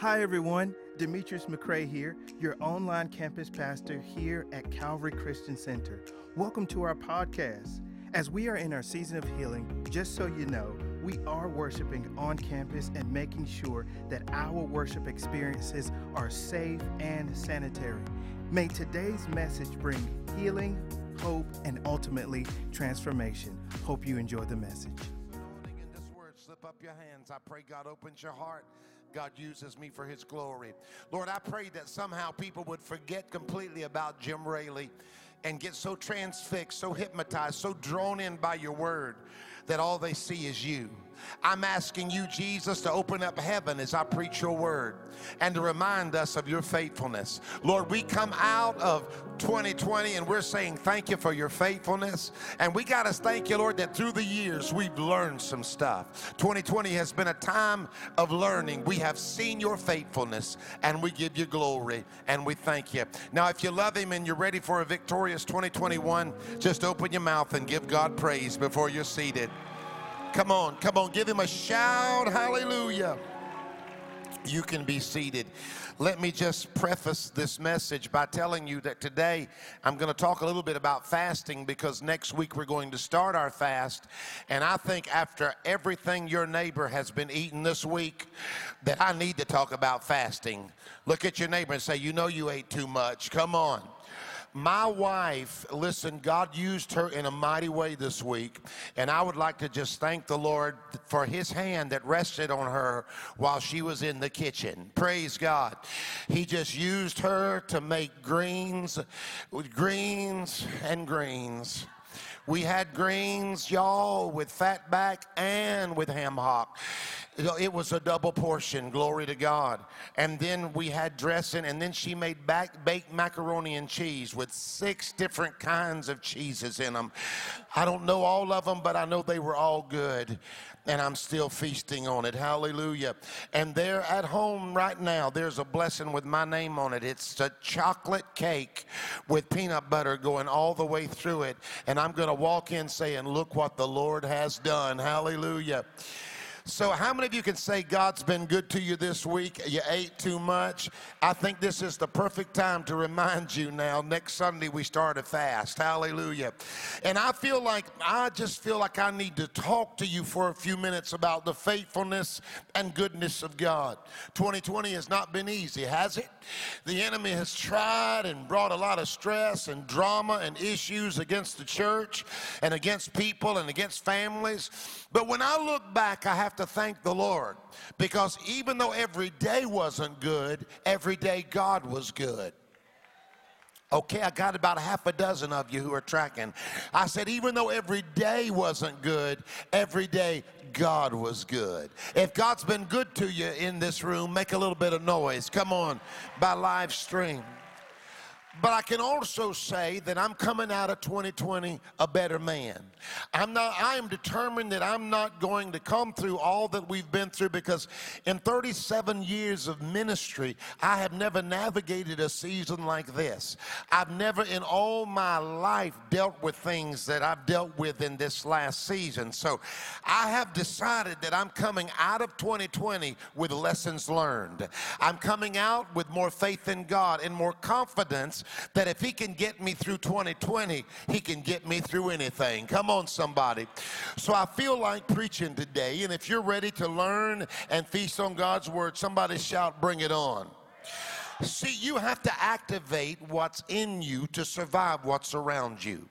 Hi, everyone. Demetrius McCrae here, your online campus pastor here at Calvary Christian Center. Welcome to our podcast. As we are in our season of healing, just so you know, we are worshiping on campus and making sure that our worship experiences are safe and sanitary. May today's message bring healing, hope, and ultimately transformation. Hope you enjoy the message. slip up your hands. I pray God opens your heart. God uses me for his glory. Lord, I pray that somehow people would forget completely about Jim Raley and get so transfixed, so hypnotized, so drawn in by your word that all they see is you. I'm asking you, Jesus, to open up heaven as I preach your word and to remind us of your faithfulness. Lord, we come out of 2020 and we're saying thank you for your faithfulness. And we got to thank you, Lord, that through the years we've learned some stuff. 2020 has been a time of learning. We have seen your faithfulness and we give you glory and we thank you. Now, if you love him and you're ready for a victorious 2021, just open your mouth and give God praise before you're seated. Come on, come on, give him a shout. Hallelujah. You can be seated. Let me just preface this message by telling you that today I'm going to talk a little bit about fasting because next week we're going to start our fast. And I think after everything your neighbor has been eating this week, that I need to talk about fasting. Look at your neighbor and say, You know, you ate too much. Come on. My wife, listen, God used her in a mighty way this week, and I would like to just thank the Lord for his hand that rested on her while she was in the kitchen. Praise God. He just used her to make greens, greens and greens. We had greens, y'all, with fat back and with ham hock. It was a double portion, glory to God. And then we had dressing, and then she made back, baked macaroni and cheese with six different kinds of cheeses in them. I don't know all of them, but I know they were all good. And I'm still feasting on it. Hallelujah. And there at home right now, there's a blessing with my name on it. It's a chocolate cake with peanut butter going all the way through it. And I'm going to walk in saying, Look what the Lord has done. Hallelujah. So, how many of you can say God's been good to you this week? You ate too much. I think this is the perfect time to remind you now. Next Sunday, we start a fast. Hallelujah. And I feel like, I just feel like I need to talk to you for a few minutes about the faithfulness and goodness of God. 2020 has not been easy, has it? The enemy has tried and brought a lot of stress and drama and issues against the church and against people and against families. But when I look back, I have to thank the Lord because even though every day wasn't good, every day God was good. Okay, I got about half a dozen of you who are tracking. I said, even though every day wasn't good, every day God was good. If God's been good to you in this room, make a little bit of noise. Come on, by live stream. But I can also say that I'm coming out of 2020 a better man. I'm not, I am determined that I'm not going to come through all that we've been through because in 37 years of ministry, I have never navigated a season like this. I've never in all my life dealt with things that I've dealt with in this last season. So I have decided that I'm coming out of 2020 with lessons learned. I'm coming out with more faith in God and more confidence that if he can get me through 2020, he can get me through anything. Come on, somebody. So I feel like preaching today. And if you're ready to learn and feast on God's word, somebody shout, bring it on. See, you have to activate what's in you to survive what's around you.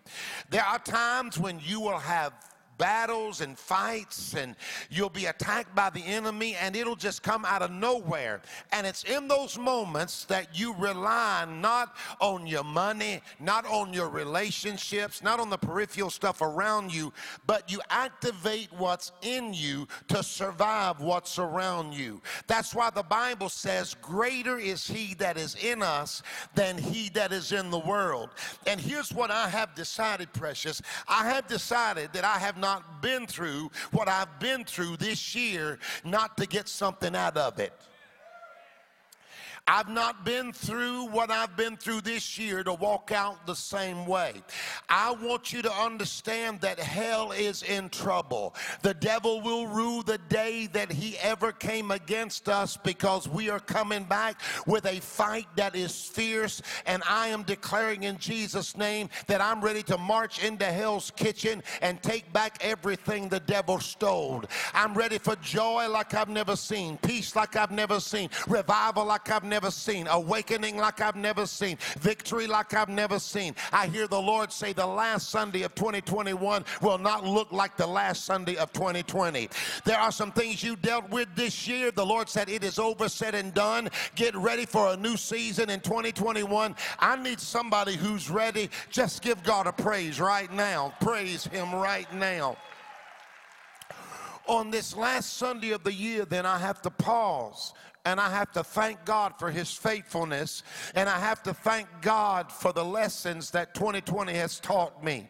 There are times when you will have battles and fights, and you'll be attacked by the enemy, and it'll just come out of nowhere. And it's in those moments that you rely not on your money, not on your relationships, not on the peripheral stuff around you, but you activate what's in you to survive what's around you. That's why the Bible says, Greater is he that is in us than he that is in the world. And here's what I have decided, precious. I have decided that I have not not been through what I've been through this year not to get something out of it. I've not been through what I've been through this year to walk out the same way. I want you to understand that hell is in trouble. The devil will rue the day that he ever came against us because we are coming back with a fight that is fierce. And I am declaring in Jesus' name that I'm ready to march into hell's kitchen and take back everything the devil stole. I'm ready for joy like I've never seen, peace like I've never seen, revival like I've never seen, awakening like I've never seen, victory like I've never seen. I hear the Lord say the last Sunday of 2021 will not look like the last Sunday of 2020. There are some things you dealt with this year. The Lord said it is over, said and done. Get ready for a new season in 2021. I need somebody who's ready. Just give God a praise right now. Praise Him right now on this last Sunday of the year, then I have to pause and I have to thank God for his faithfulness. And I have to thank God for the lessons that 2020 has taught me.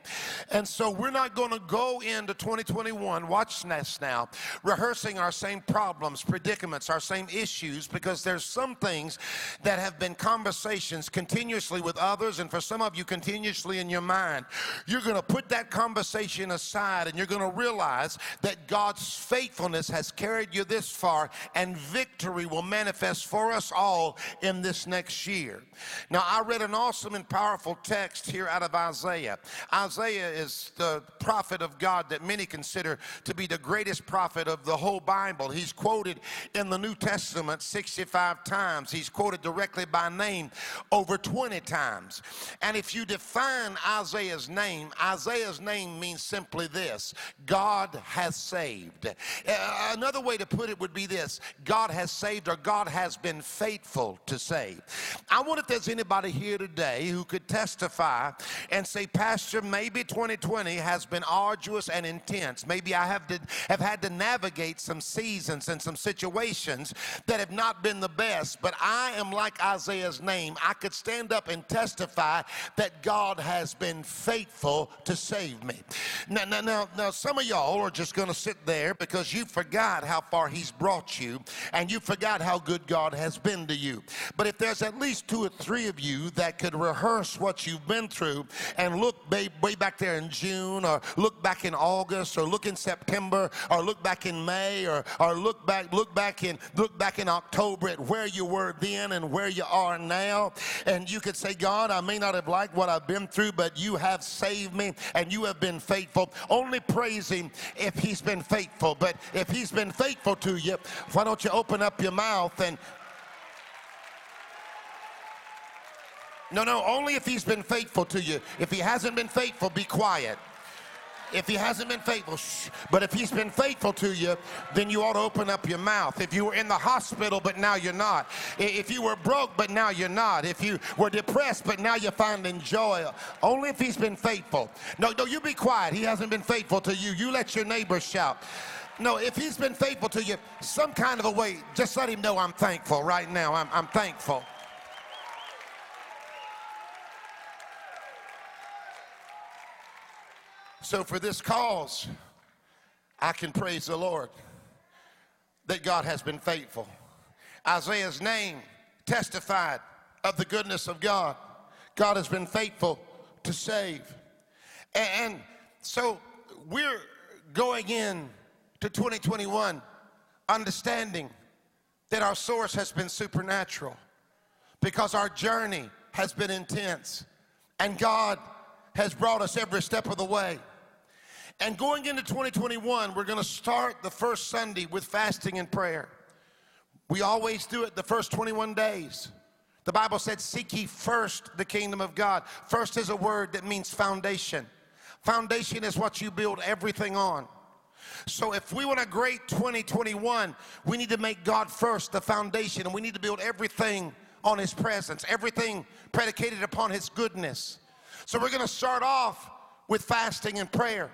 And so we're not going to go into 2021, watch this now, rehearsing our same problems, predicaments, our same issues, because there's some things that have been conversations continuously with others, and for some of you, continuously in your mind. You're going to put that conversation aside and you're going to realize that God's faithfulness has carried you this far, and victory will manifest for us all in this next year. Now, I read an awesome and powerful text here out of Isaiah. Isaiah is the prophet of God that many consider to be the greatest prophet of the whole Bible. He's quoted in the New Testament 65 times, he's quoted directly by name over 20 times. And if you define Isaiah's name, Isaiah's name means simply this God has saved. Uh, another way to put it would be this God has saved or God has been faithful to save. I wonder if there's anybody here today who could testify and say, Pastor, maybe 2020 has been arduous and intense. Maybe I have, to, have had to navigate some seasons and some situations that have not been the best, but I am like Isaiah's name. I could stand up and testify that God has been faithful to save me. Now, now, now, now some of y'all are just going to sit there because you forgot how far He's brought you and you forgot how good God has been to you. But if there's at least two or three of you that could rehearse what you've been through and look way back there in June or look back in August or look in September or look back in May or, or look back look back in look back in October at where you were then and where you are now and you could say God I may not have liked what I've been through but you have saved me and you have been faithful only praise him if he's been faithful but if he's been faithful to you why don't you open up your mouth mouth and No, no, only if he's been faithful to you. If he hasn't been faithful, be quiet. If he hasn't been faithful, shh. but if he's been faithful to you, then you ought to open up your mouth. If you were in the hospital, but now you're not. If you were broke, but now you're not. If you were depressed, but now you're finding joy. Only if he's been faithful. No, no, you be quiet. He hasn't been faithful to you. You let your neighbors shout. No, if he's been faithful to you, some kind of a way, just let him know I'm thankful right now. I'm, I'm thankful. So, for this cause, I can praise the Lord that God has been faithful. Isaiah's name testified of the goodness of God. God has been faithful to save. And so we're going in to 2021 understanding that our source has been supernatural because our journey has been intense and God has brought us every step of the way. And going into 2021, we're going to start the first Sunday with fasting and prayer. We always do it the first 21 days. The Bible said, Seek ye first the kingdom of God. First is a word that means foundation. Foundation is what you build everything on. So if we want a great 2021, we need to make God first the foundation and we need to build everything on his presence, everything predicated upon his goodness. So we're going to start off with fasting and prayer.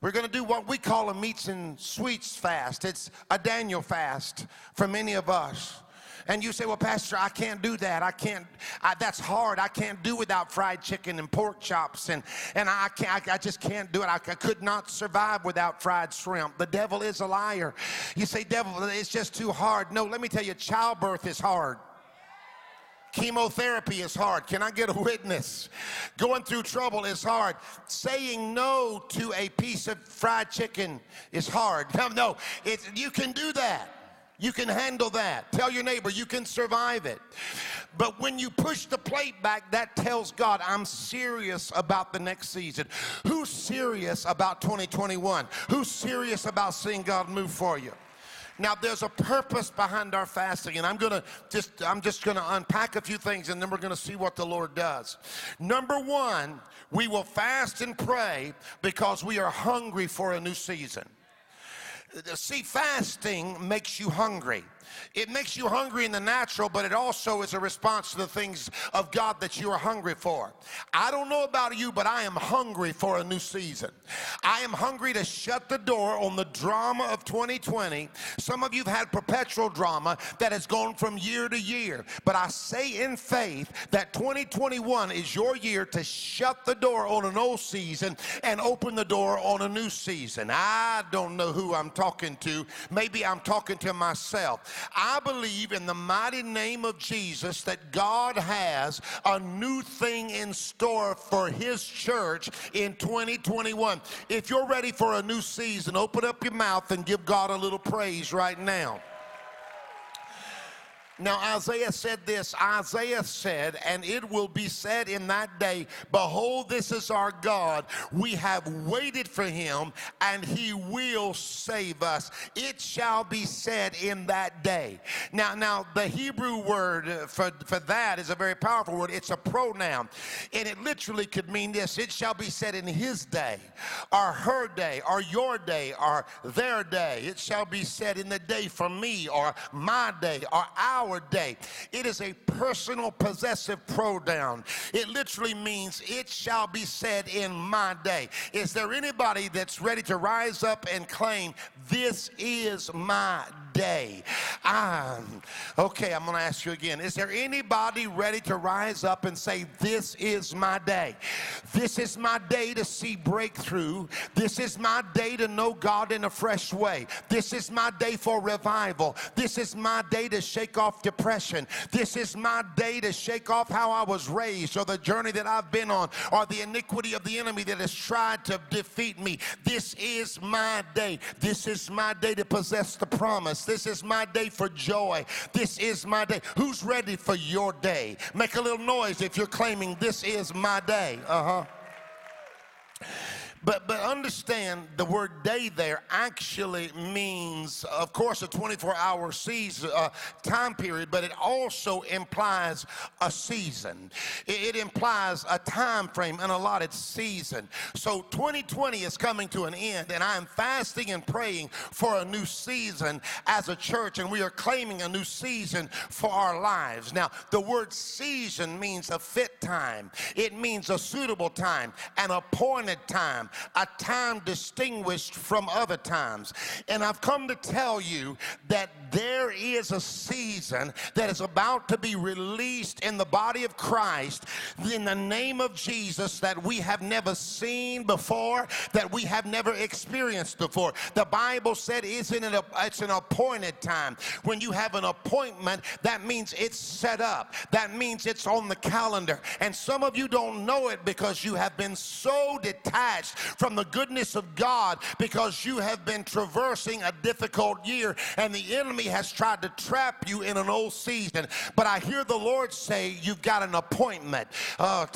We're going to do what we call a meats and sweets fast. It's a Daniel fast for many of us. And you say, well, Pastor, I can't do that. I can't, I, that's hard. I can't do without fried chicken and pork chops. And, and I, can't, I, I just can't do it. I, I could not survive without fried shrimp. The devil is a liar. You say, devil, it's just too hard. No, let me tell you, childbirth is hard. Chemotherapy is hard. Can I get a witness? Going through trouble is hard. Saying no to a piece of fried chicken is hard. No, no, it's, you can do that. You can handle that. Tell your neighbor you can survive it. But when you push the plate back, that tells God, I'm serious about the next season. Who's serious about 2021? Who's serious about seeing God move for you? Now there's a purpose behind our fasting, and I'm gonna just I'm just gonna unpack a few things and then we're gonna see what the Lord does. Number one, we will fast and pray because we are hungry for a new season. See, fasting makes you hungry. It makes you hungry in the natural, but it also is a response to the things of God that you are hungry for. I don't know about you, but I am hungry for a new season. I am hungry to shut the door on the drama of 2020. Some of you have had perpetual drama that has gone from year to year, but I say in faith that 2021 is your year to shut the door on an old season and open the door on a new season. I don't know who I'm talking to. Maybe I'm talking to myself. I believe in the mighty name of Jesus that God has a new thing in store for His church in 2021. If you're ready for a new season, open up your mouth and give God a little praise right now. Now, Isaiah said this Isaiah said, and it will be said in that day, Behold, this is our God. We have waited for him, and he will save us. It shall be said in that day. Now, now the Hebrew word for, for that is a very powerful word. It's a pronoun, and it literally could mean this it shall be said in his day, or her day, or your day, or their day. It shall be said in the day for me, or my day, or our our day. It is a personal possessive pronoun. It literally means it shall be said in my day. Is there anybody that's ready to rise up and claim this is my day? I'm, okay, I'm going to ask you again. Is there anybody ready to rise up and say, This is my day? This is my day to see breakthrough. This is my day to know God in a fresh way. This is my day for revival. This is my day to shake off depression. This is my day to shake off how I was raised or the journey that I've been on or the iniquity of the enemy that has tried to defeat me. This is my day. This is my day to possess the promise. This is my day for joy. This is my day. Who's ready for your day? Make a little noise if you're claiming this is my day. Uh huh. But, but understand the word day there actually means, of course, a 24 hour season, uh, time period, but it also implies a season. It, it implies a time frame, an allotted season. So 2020 is coming to an end, and I am fasting and praying for a new season as a church, and we are claiming a new season for our lives. Now, the word season means a fit time, it means a suitable time, an appointed time a time distinguished from other times. And I've come to tell you that there is a season that is about to be released in the body of Christ in the name of Jesus that we have never seen before, that we have never experienced before. The Bible said isn't it a, it's an appointed time. When you have an appointment, that means it's set up. That means it's on the calendar. And some of you don't know it because you have been so detached from the goodness of God because you have been traversing a difficult year and the enemy has tried to trap you in an old season. But I hear the Lord say, You've got an appointment. Uh,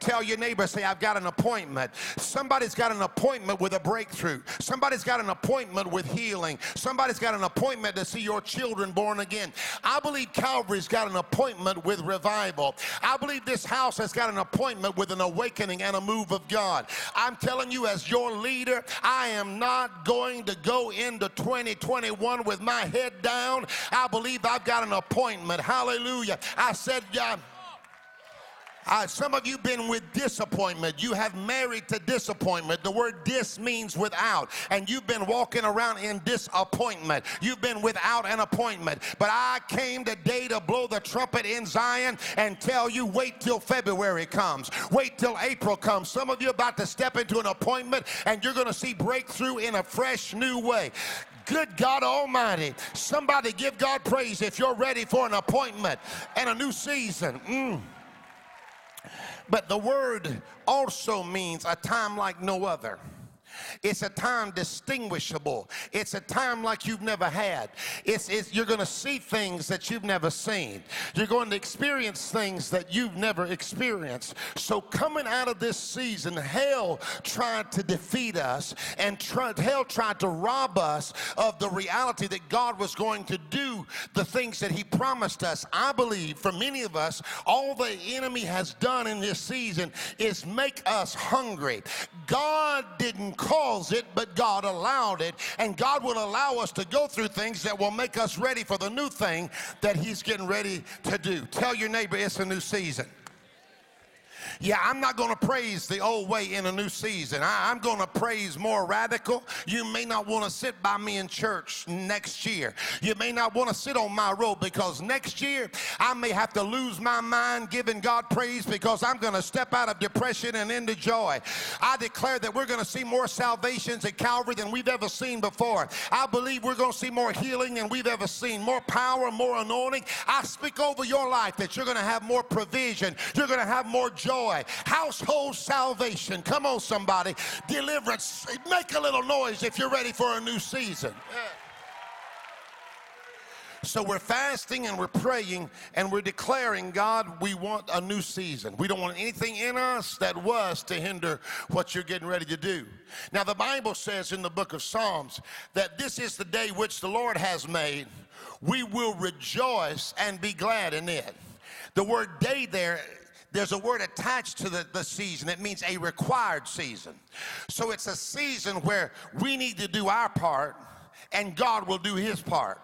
tell your neighbor, say, I've got an appointment. Somebody's got an appointment with a breakthrough. Somebody's got an appointment with healing. Somebody's got an appointment to see your children born again. I believe Calvary's got an appointment with revival. I believe this house has got an appointment with an awakening and a move of God. I'm telling you, as your leader, I am not going to go into 2021 with my head down. I believe I've got an appointment. Hallelujah. I said, uh, uh, some of you been with disappointment. You have married to disappointment. The word dis means without. And you've been walking around in disappointment. You've been without an appointment. But I came today to blow the trumpet in Zion and tell you wait till February comes. Wait till April comes. Some of you about to step into an appointment and you're going to see breakthrough in a fresh new way. Good God Almighty. Somebody give God praise if you're ready for an appointment and a new season. Mm. But the word also means a time like no other. It's a time distinguishable. It's a time like you've never had. It's, it's you're going to see things that you've never seen. You're going to experience things that you've never experienced. So coming out of this season, hell tried to defeat us, and tried, hell tried to rob us of the reality that God was going to do the things that He promised us. I believe for many of us, all the enemy has done in this season is make us hungry. God didn't cause it, but God allowed it. And God will allow us to go through things that will make us ready for the new thing that He's getting ready to do. Tell your neighbor it's a new season. Yeah, I'm not going to praise the old way in a new season. I, am going to praise more radical. You may not want to sit by me in church next year. You may not want to sit on my road because next year I may have to lose my mind giving God praise because I'm going to step out of depression and into joy. I declare that we're going to see more salvations at Calvary than we've ever seen before. I believe we're going to see more healing than we've ever seen, more power, more anointing. I speak over your life that you're going to have more provision, you're going to have more joy joy, household salvation. Come on, somebody. Deliverance. Make a little noise if you're ready for a new season. So we're fasting and we're praying and we're declaring, God, we want a new season. We don't want anything in us that was to hinder what you're getting ready to do. Now, the Bible says in the book of Psalms that this is the day which the Lord has made. We will rejoice and be glad in it. The word day there there's a word attached to the, the season. It means a required season. So it's a season where we need to do our part and God will do his part.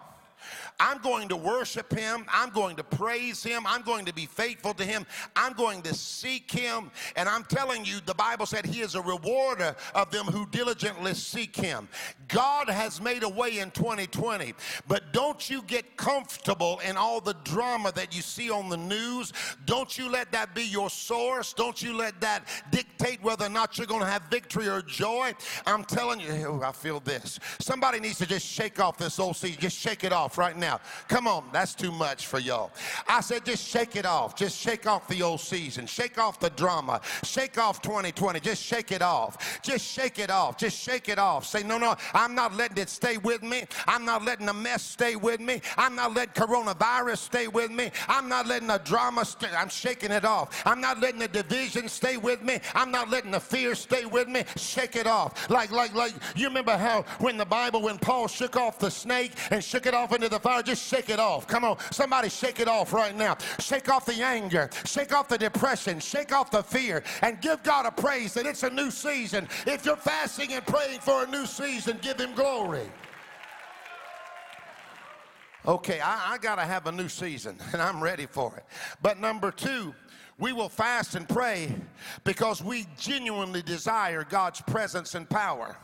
I'm going to worship him. I'm going to praise him. I'm going to be faithful to him. I'm going to seek him. And I'm telling you, the Bible said he is a rewarder of them who diligently seek him. God has made a way in 2020, but don't you get comfortable in all the drama that you see on the news. Don't you let that be your source. Don't you let that dictate whether or not you're going to have victory or joy. I'm telling you, I feel this. Somebody needs to just shake off this old seed. Just shake it off right now. Come on, that's too much for y'all. I said, just shake it off. Just shake off the old season. Shake off the drama. Shake off 2020. Just shake it off. Just shake it off. Just shake it off. Say, no, no, I'm not letting it stay with me. I'm not letting the mess stay with me. I'm not letting coronavirus stay with me. I'm not letting the drama stay. I'm shaking it off. I'm not letting the division stay with me. I'm not letting the fear stay with me. Shake it off. Like, like, like, you remember how when the Bible, when Paul shook off the snake and shook it off into the fire, just shake it off. Come on, somebody shake it off right now. Shake off the anger, shake off the depression, shake off the fear, and give God a praise that it's a new season. If you're fasting and praying for a new season, give Him glory. Okay, I, I got to have a new season, and I'm ready for it. But number two, we will fast and pray because we genuinely desire God's presence and power.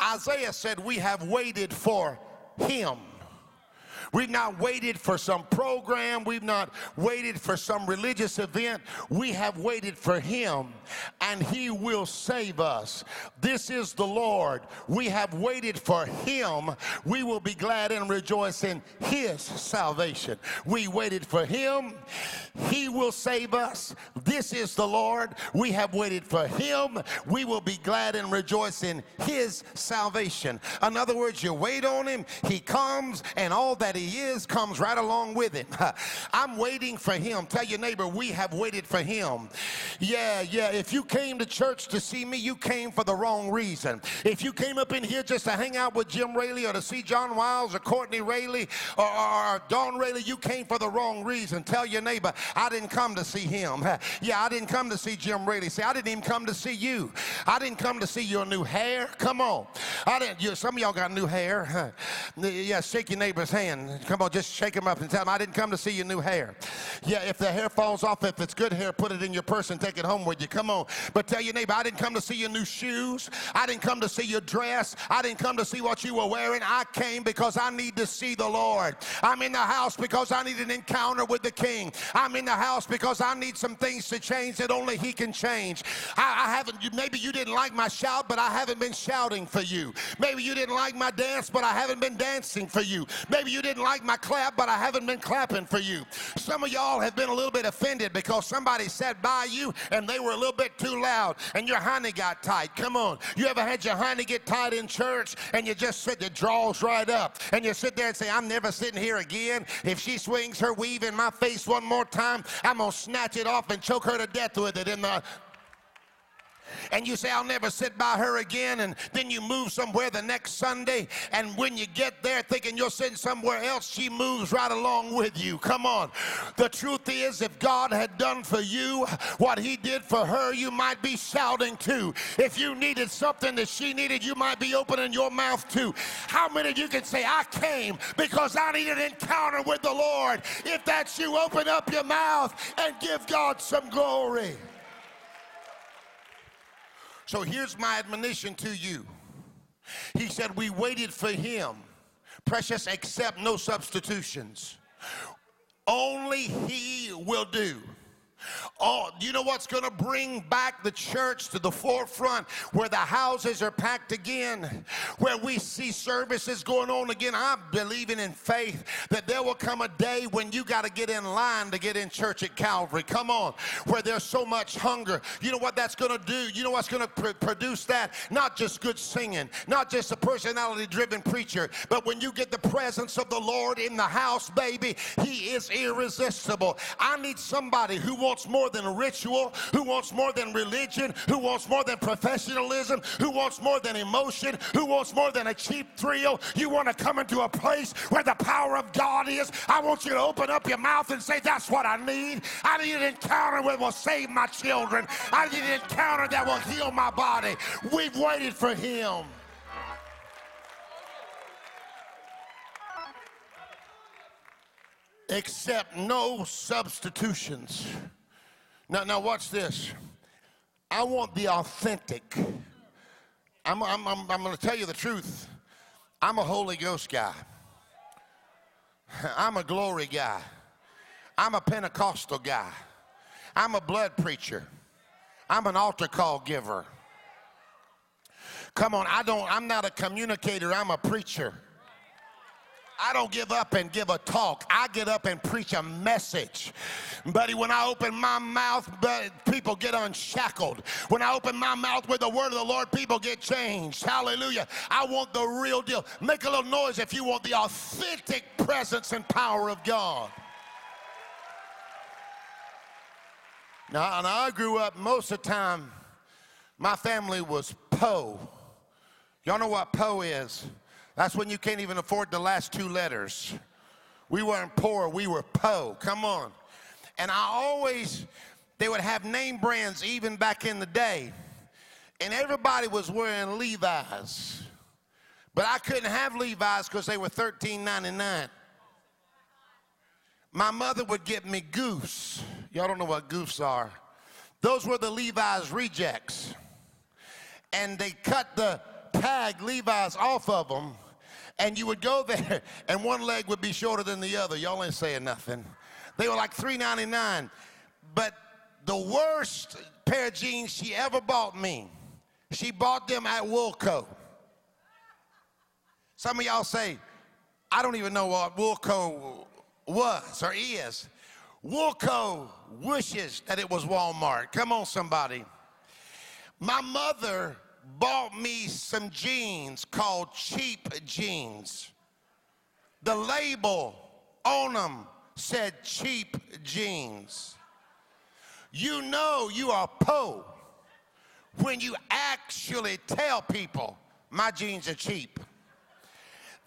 Isaiah said, We have waited for Him. We've not waited for some program. We've not waited for some religious event. We have waited for Him, and He will save us. This is the Lord. We have waited for Him. We will be glad and rejoice in His salvation. We waited for Him. He will save us. This is the Lord. We have waited for Him. We will be glad and rejoice in His salvation. In other words, you wait on Him, He comes, and all that he is comes right along with him. I'm waiting for him. Tell your neighbor, we have waited for him. Yeah, yeah. If you came to church to see me, you came for the wrong reason. If you came up in here just to hang out with Jim Raley or to see John Wiles or Courtney Raley or, or Don Raley, you came for the wrong reason. Tell your neighbor, I didn't come to see him. Yeah, I didn't come to see Jim Raley. Say, I didn't even come to see you. I didn't come to see your new hair. Come on. I didn't. You, some of y'all got new hair. Yeah, shake your neighbor's hand. Come on, just shake him up and tell him, I didn't come to see your new hair. Yeah, if the hair falls off, if it's good hair, put it in your purse and take it home with you. Come on. But tell your neighbor, I didn't come to see your new shoes. I didn't come to see your dress. I didn't come to see what you were wearing. I came because I need to see the Lord. I'm in the house because I need an encounter with the King. I'm in the house because I need some things to change that only He can change. I, I haven't, maybe you didn't like my shout, but I haven't been shouting for you. Maybe you didn't like my dance, but I haven't been dancing for you. Maybe you didn't like my clap, but I haven't been clapping for you. Some of y'all have been a little bit offended because somebody sat by you and they were a little bit too loud and your honey got tight. Come on. You ever had your honey get tight in church and you just sit, it draws right up and you sit there and say, I'm never sitting here again. If she swings her weave in my face one more time, I'm going to snatch it off and choke her to death with it in the and you say, I'll never sit by her again, and then you move somewhere the next Sunday, and when you get there thinking you're sitting somewhere else, she moves right along with you. Come on. The truth is, if God had done for you what he did for her, you might be shouting too. If you needed something that she needed, you might be opening your mouth too. How many of you can say, I came because I needed an encounter with the Lord? If that's you, open up your mouth and give God some glory. So here's my admonition to you. He said, We waited for him. Precious, accept no substitutions. Only he will do. Oh, you know what's going to bring back the church to the forefront where the houses are packed again, where we see services going on again? I'm believing in faith that there will come a day when you got to get in line to get in church at Calvary. Come on, where there's so much hunger. You know what that's going to do? You know what's going to pr- produce that? Not just good singing, not just a personality driven preacher, but when you get the presence of the Lord in the house, baby, He is irresistible. I need somebody who wants more than ritual, who wants more than religion, who wants more than professionalism, who wants more than emotion, who wants more than a cheap thrill. You want to come into a place where the power of God is. I want you to open up your mouth and say, That's what I need. I need an encounter that will save my children. I need an encounter that will heal my body. We've waited for Him. Accept no substitutions. Now, now watch this. I want the authentic. I'm, I'm, I'm, I'm going to tell you the truth. I'm a Holy Ghost guy. I'm a glory guy. I'm a Pentecostal guy. I'm a blood preacher. I'm an altar call giver. Come on, I don't, I'm not a communicator, I'm a preacher. I don't give up and give a talk. I get up and preach a message. Buddy, when I open my mouth, people get unshackled. When I open my mouth with the word of the Lord, people get changed. Hallelujah. I want the real deal. Make a little noise if you want the authentic presence and power of God. Now, and I grew up most of the time, my family was po. Y'all know what po is? That's when you can't even afford the last two letters. We weren't poor, we were po. Come on. And I always, they would have name brands even back in the day. And everybody was wearing Levi's. But I couldn't have Levi's because they were $13.99. My mother would get me goose. Y'all don't know what goofs are. Those were the Levi's rejects. And they cut the tag Levi's off of them and you would go there and one leg would be shorter than the other. Y'all ain't saying nothing. They were like $3.99. But the worst pair of jeans she ever bought me, she bought them at Woolco. Some of y'all say, I don't even know what Woolco was or is. Woolco wishes that it was Walmart. Come on, somebody. My mother bought me some jeans called cheap jeans. The label on them said cheap jeans. You know you are po when you actually tell people my jeans are cheap.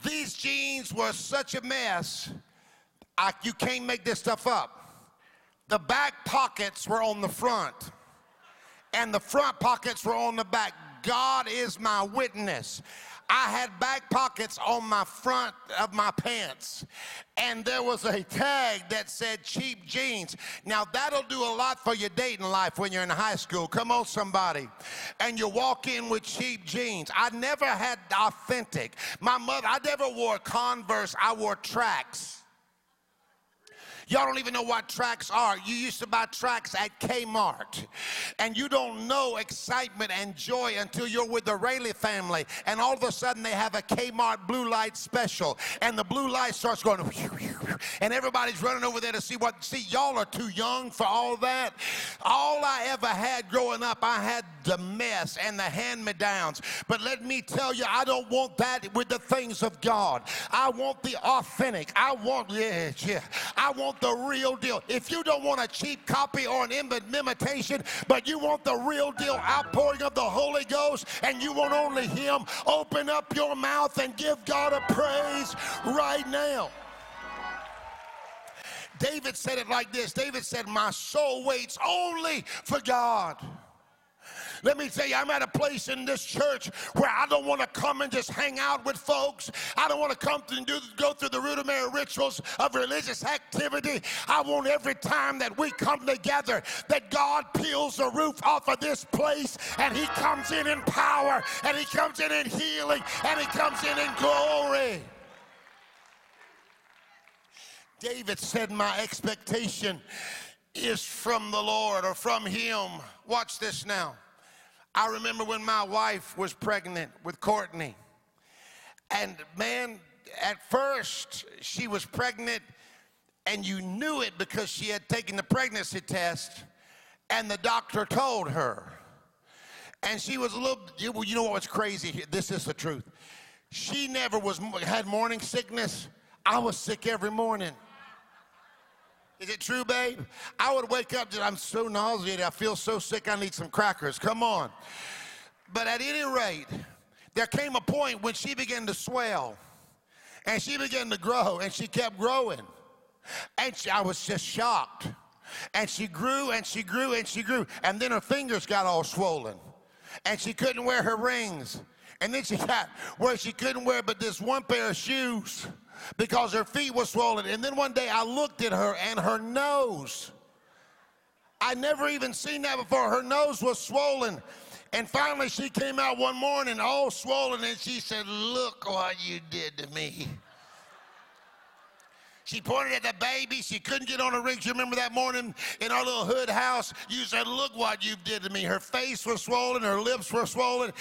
These jeans were such a mess, I, you can't make this stuff up. The back pockets were on the front, and the front pockets were on the back. God is my witness. I had back pockets on my front of my pants, and there was a tag that said cheap jeans. Now, that'll do a lot for your dating life when you're in high school. Come on, somebody. And you walk in with cheap jeans. I never had authentic. My mother, I never wore Converse, I wore tracks. Y'all don't even know what tracks are. You used to buy tracks at Kmart. And you don't know excitement and joy until you're with the Raley family. And all of a sudden they have a Kmart blue light special. And the blue light starts going, and everybody's running over there to see what. See, y'all are too young for all that. All I ever had growing up, I had the mess and the hand me downs. But let me tell you, I don't want that with the things of God. I want the authentic. I want, yeah, yeah. I want the real deal. If you don't want a cheap copy or an imitation, but you want the real deal outpouring of the Holy Ghost and you want only Him, open up your mouth and give God a praise right now. David said it like this David said, My soul waits only for God. Let me tell you, I'm at a place in this church where I don't want to come and just hang out with folks. I don't want to come and do, go through the rudimentary rituals of religious activity. I want every time that we come together that God peels the roof off of this place and He comes in in power and He comes in in healing and He comes in in glory. David said, My expectation is from the Lord or from Him. Watch this now. I remember when my wife was pregnant with Courtney. And man, at first she was pregnant and you knew it because she had taken the pregnancy test and the doctor told her. And she was a little, you know what's crazy? This is the truth. She never was had morning sickness. I was sick every morning. Is it true, babe? I would wake up, that I'm so nauseated. I feel so sick, I need some crackers. Come on. But at any rate, there came a point when she began to swell and she began to grow and she kept growing. And she, I was just shocked. And she grew and she grew and she grew. And then her fingers got all swollen. And she couldn't wear her rings. And then she got where she couldn't wear but this one pair of shoes because her feet were swollen. And then one day I looked at her and her nose, I never even seen that before. Her nose was swollen. And finally she came out one morning all swollen and she said, Look what you did to me. She pointed at the baby. She couldn't get on her rings. You remember that morning in our little hood house? You said, Look what you did to me. Her face was swollen, her lips were swollen.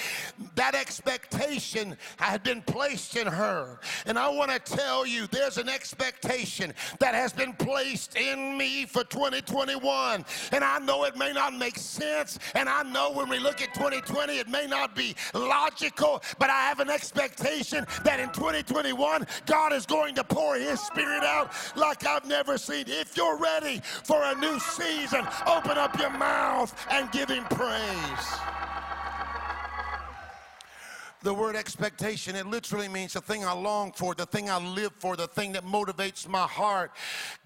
That expectation had been placed in her. And I want to tell you, there's an expectation that has been placed in me for 2021. And I know it may not make sense. And I know when we look at 2020, it may not be logical, but I have an expectation that in 2021, God is going to pour His Spirit out out like I've never seen. If you're ready for a new season, open up your mouth and give him praise. The word expectation, it literally means the thing I long for, the thing I live for, the thing that motivates my heart.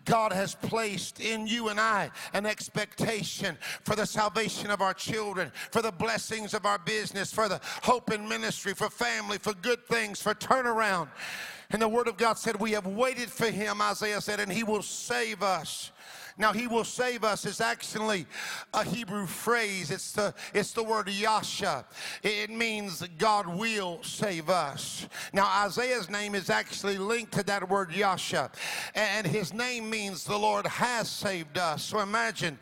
God has placed in you and I an expectation for the salvation of our children, for the blessings of our business, for the hope in ministry, for family, for good things, for turnaround. And the Word of God said, We have waited for Him, Isaiah said, and He will save us. Now, he will save us is actually a Hebrew phrase. It's the, it's the word Yasha. It means God will save us. Now, Isaiah's name is actually linked to that word Yasha. And his name means the Lord has saved us. So imagine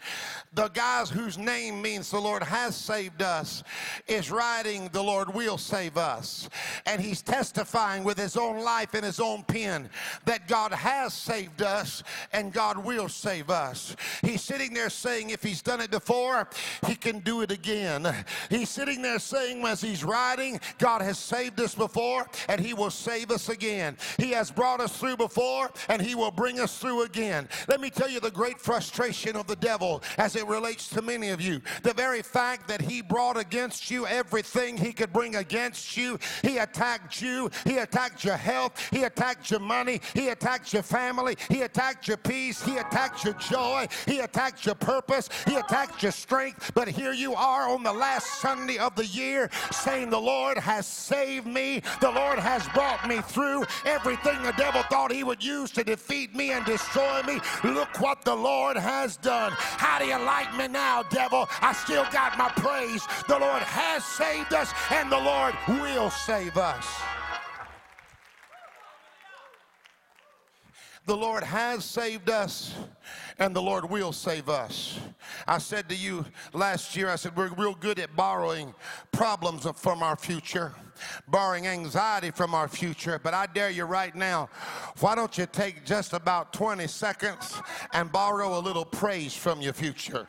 the guys whose name means the Lord has saved us is writing the Lord will save us. And he's testifying with his own life and his own pen that God has saved us and God will save us us. He's sitting there saying, if he's done it before, he can do it again. He's sitting there saying, as he's writing, God has saved us before and he will save us again. He has brought us through before and he will bring us through again. Let me tell you the great frustration of the devil as it relates to many of you. The very fact that he brought against you everything he could bring against you, he attacked you, he attacked your health, he attacked your money, he attacked your family, he attacked your peace, he attacked your joy, he attacks your purpose, he attacks your strength. But here you are on the last Sunday of the year saying, The Lord has saved me, the Lord has brought me through everything the devil thought he would use to defeat me and destroy me. Look what the Lord has done. How do you like me now, devil? I still got my praise. The Lord has saved us, and the Lord will save us. The Lord has saved us and the Lord will save us. I said to you last year, I said, we're real good at borrowing problems from our future, borrowing anxiety from our future. But I dare you right now, why don't you take just about 20 seconds and borrow a little praise from your future?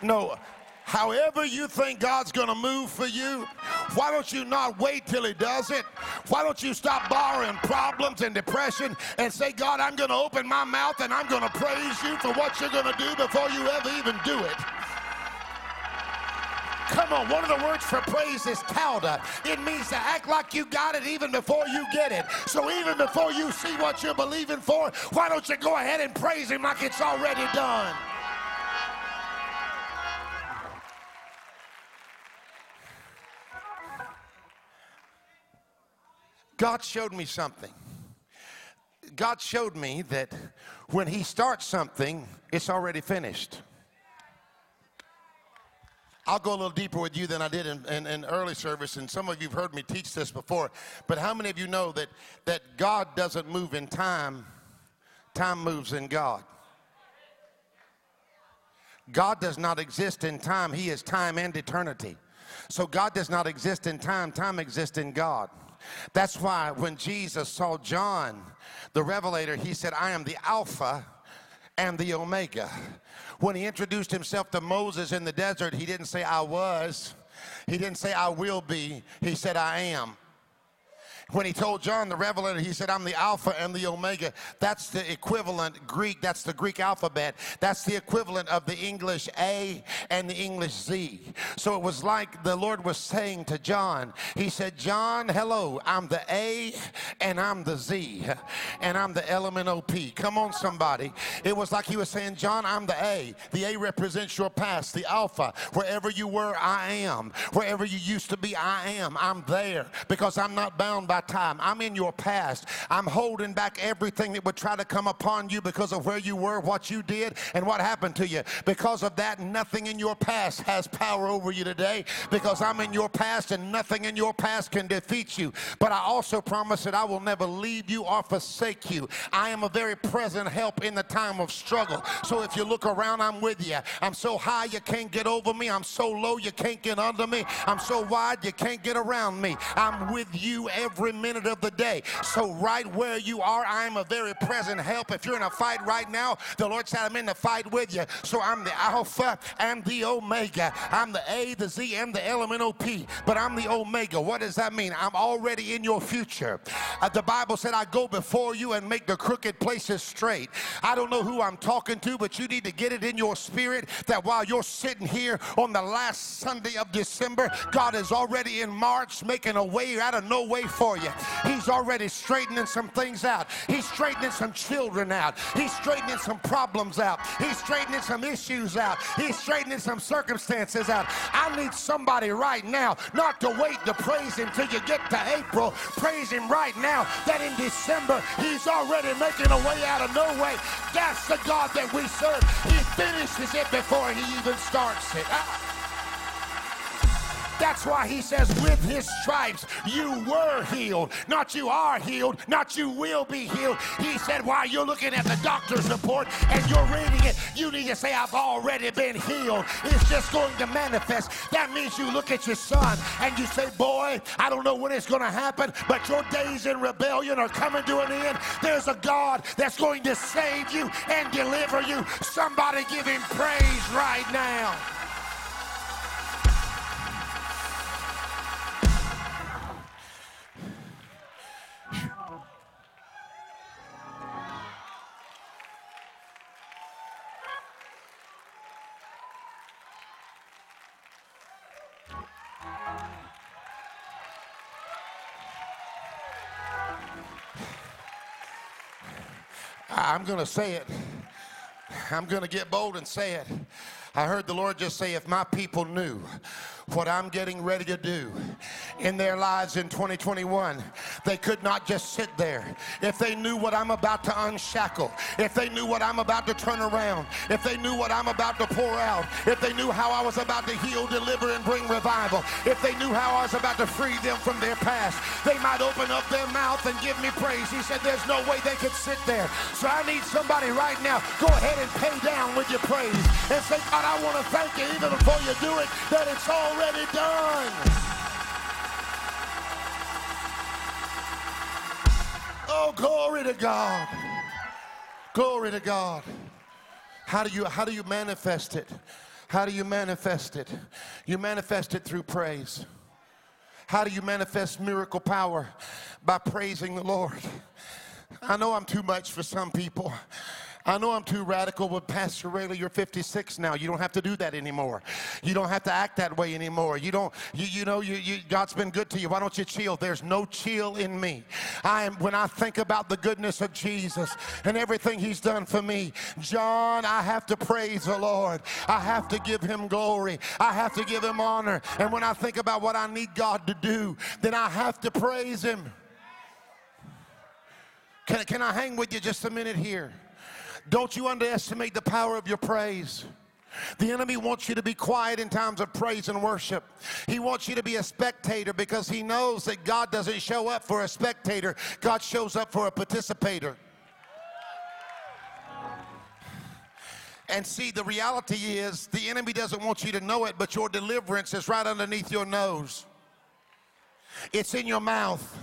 No, However, you think God's going to move for you, why don't you not wait till He does it? Why don't you stop borrowing problems and depression and say, God, I'm going to open my mouth and I'm going to praise you for what you're going to do before you ever even do it? Come on, one of the words for praise is tauda. It means to act like you got it even before you get it. So even before you see what you're believing for, why don't you go ahead and praise Him like it's already done? God showed me something. God showed me that when He starts something, it's already finished. I'll go a little deeper with you than I did in, in, in, early service, and some of you have heard me teach this before. But how many of you know that, that God doesn't move in time, time moves in God? God does not exist in time, He is time and eternity. So God does not exist in time, time exists in God. That's why when Jesus saw John, the revelator, he said, I am the Alpha and the Omega. When he introduced himself to Moses in the desert, he didn't say, I was. He didn't say, I will be. He said, I am. When he told John the Revelator, he said, I'm the Alpha and the Omega. That's the equivalent Greek, that's the Greek alphabet. That's the equivalent of the English A and the English Z. So it was like the Lord was saying to John, He said, John, hello, I'm the A and I'm the Z and I'm the LMNOP. Come on, somebody. It was like he was saying, John, I'm the A. The A represents your past, the Alpha. Wherever you were, I am. Wherever you used to be, I am. I'm there because I'm not bound by time. I'm in your past. I'm holding back everything that would try to come upon you because of where you were, what you did, and what happened to you. Because of that, nothing in your past has power over you today because I'm in your past and nothing in your past can defeat you. But I also promise that I will never leave you or forsake you. I am a very present help in the time of struggle. So if you look around, I'm with you. I'm so high you can't get over me. I'm so low you can't get under me. I'm so wide you can't get around me. I'm with you every minute of the day. So, right where you are, I'm a very present help. If you're in a fight right now, the Lord said, I'm in the fight with you. So, I'm the Alpha and the Omega. I'm the A, the Z, and the LMNOP, but I'm the Omega. What does that mean? I'm already in your future. Uh, the Bible said, I go before you and make the crooked places straight. I don't know who I'm talking to, but you need to get it in your spirit that while you're sitting here on the last Sunday of December, God is already in March making a way out of no way for you you. He's already straightening some things out. He's straightening some children out. He's straightening some problems out. He's straightening some issues out. He's straightening some circumstances out. I need somebody right now not to wait to praise him till you get to April. Praise him right now that in December he's already making a way out of no way. That's the God that we serve. He finishes it before he even starts it. Ah. That's why he says, with his stripes you were healed. Not you are healed, not you will be healed. He said, while you're looking at the doctor's report and you're reading it, you need to say, I've already been healed. It's just going to manifest. That means you look at your son and you say, Boy, I don't know when it's going to happen, but your days in rebellion are coming to an end. There's a God that's going to save you and deliver you. Somebody give him praise right now. I'm going to say it. I'm going to get bold and say it. I heard the Lord just say, if my people knew what I'm getting ready to do in their lives in 2021, they could not just sit there. If they knew what I'm about to unshackle, if they knew what I'm about to turn around, if they knew what I'm about to pour out, if they knew how I was about to heal, deliver, and bring revival, if they knew how I was about to free them from their past, they might open up their mouth and give me praise. He said, There's no way they could sit there. So I need somebody right now, go ahead and pay down with your praise and say, God, I want to thank you even before you do it, that it's already done. Oh, glory to God. Glory to God. How do you how do you manifest it? How do you manifest it? You manifest it through praise. How do you manifest miracle power? By praising the Lord. I know I'm too much for some people. I know I'm too radical, but Pastor Raley, you're 56 now. You don't have to do that anymore. You don't have to act that way anymore. You don't, you, you know, you, you, God's been good to you. Why don't you chill? There's no chill in me. I am, when I think about the goodness of Jesus and everything he's done for me, John, I have to praise the Lord. I have to give him glory. I have to give him honor. And when I think about what I need God to do, then I have to praise him. Can, can I hang with you just a minute here? Don't you underestimate the power of your praise. The enemy wants you to be quiet in times of praise and worship. He wants you to be a spectator because he knows that God doesn't show up for a spectator, God shows up for a participator. And see, the reality is the enemy doesn't want you to know it, but your deliverance is right underneath your nose, it's in your mouth.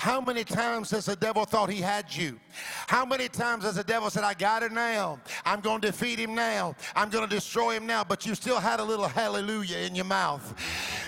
How many times has the devil thought he had you? How many times has the devil said, I got it now. I'm going to defeat him now. I'm going to destroy him now. But you still had a little hallelujah in your mouth.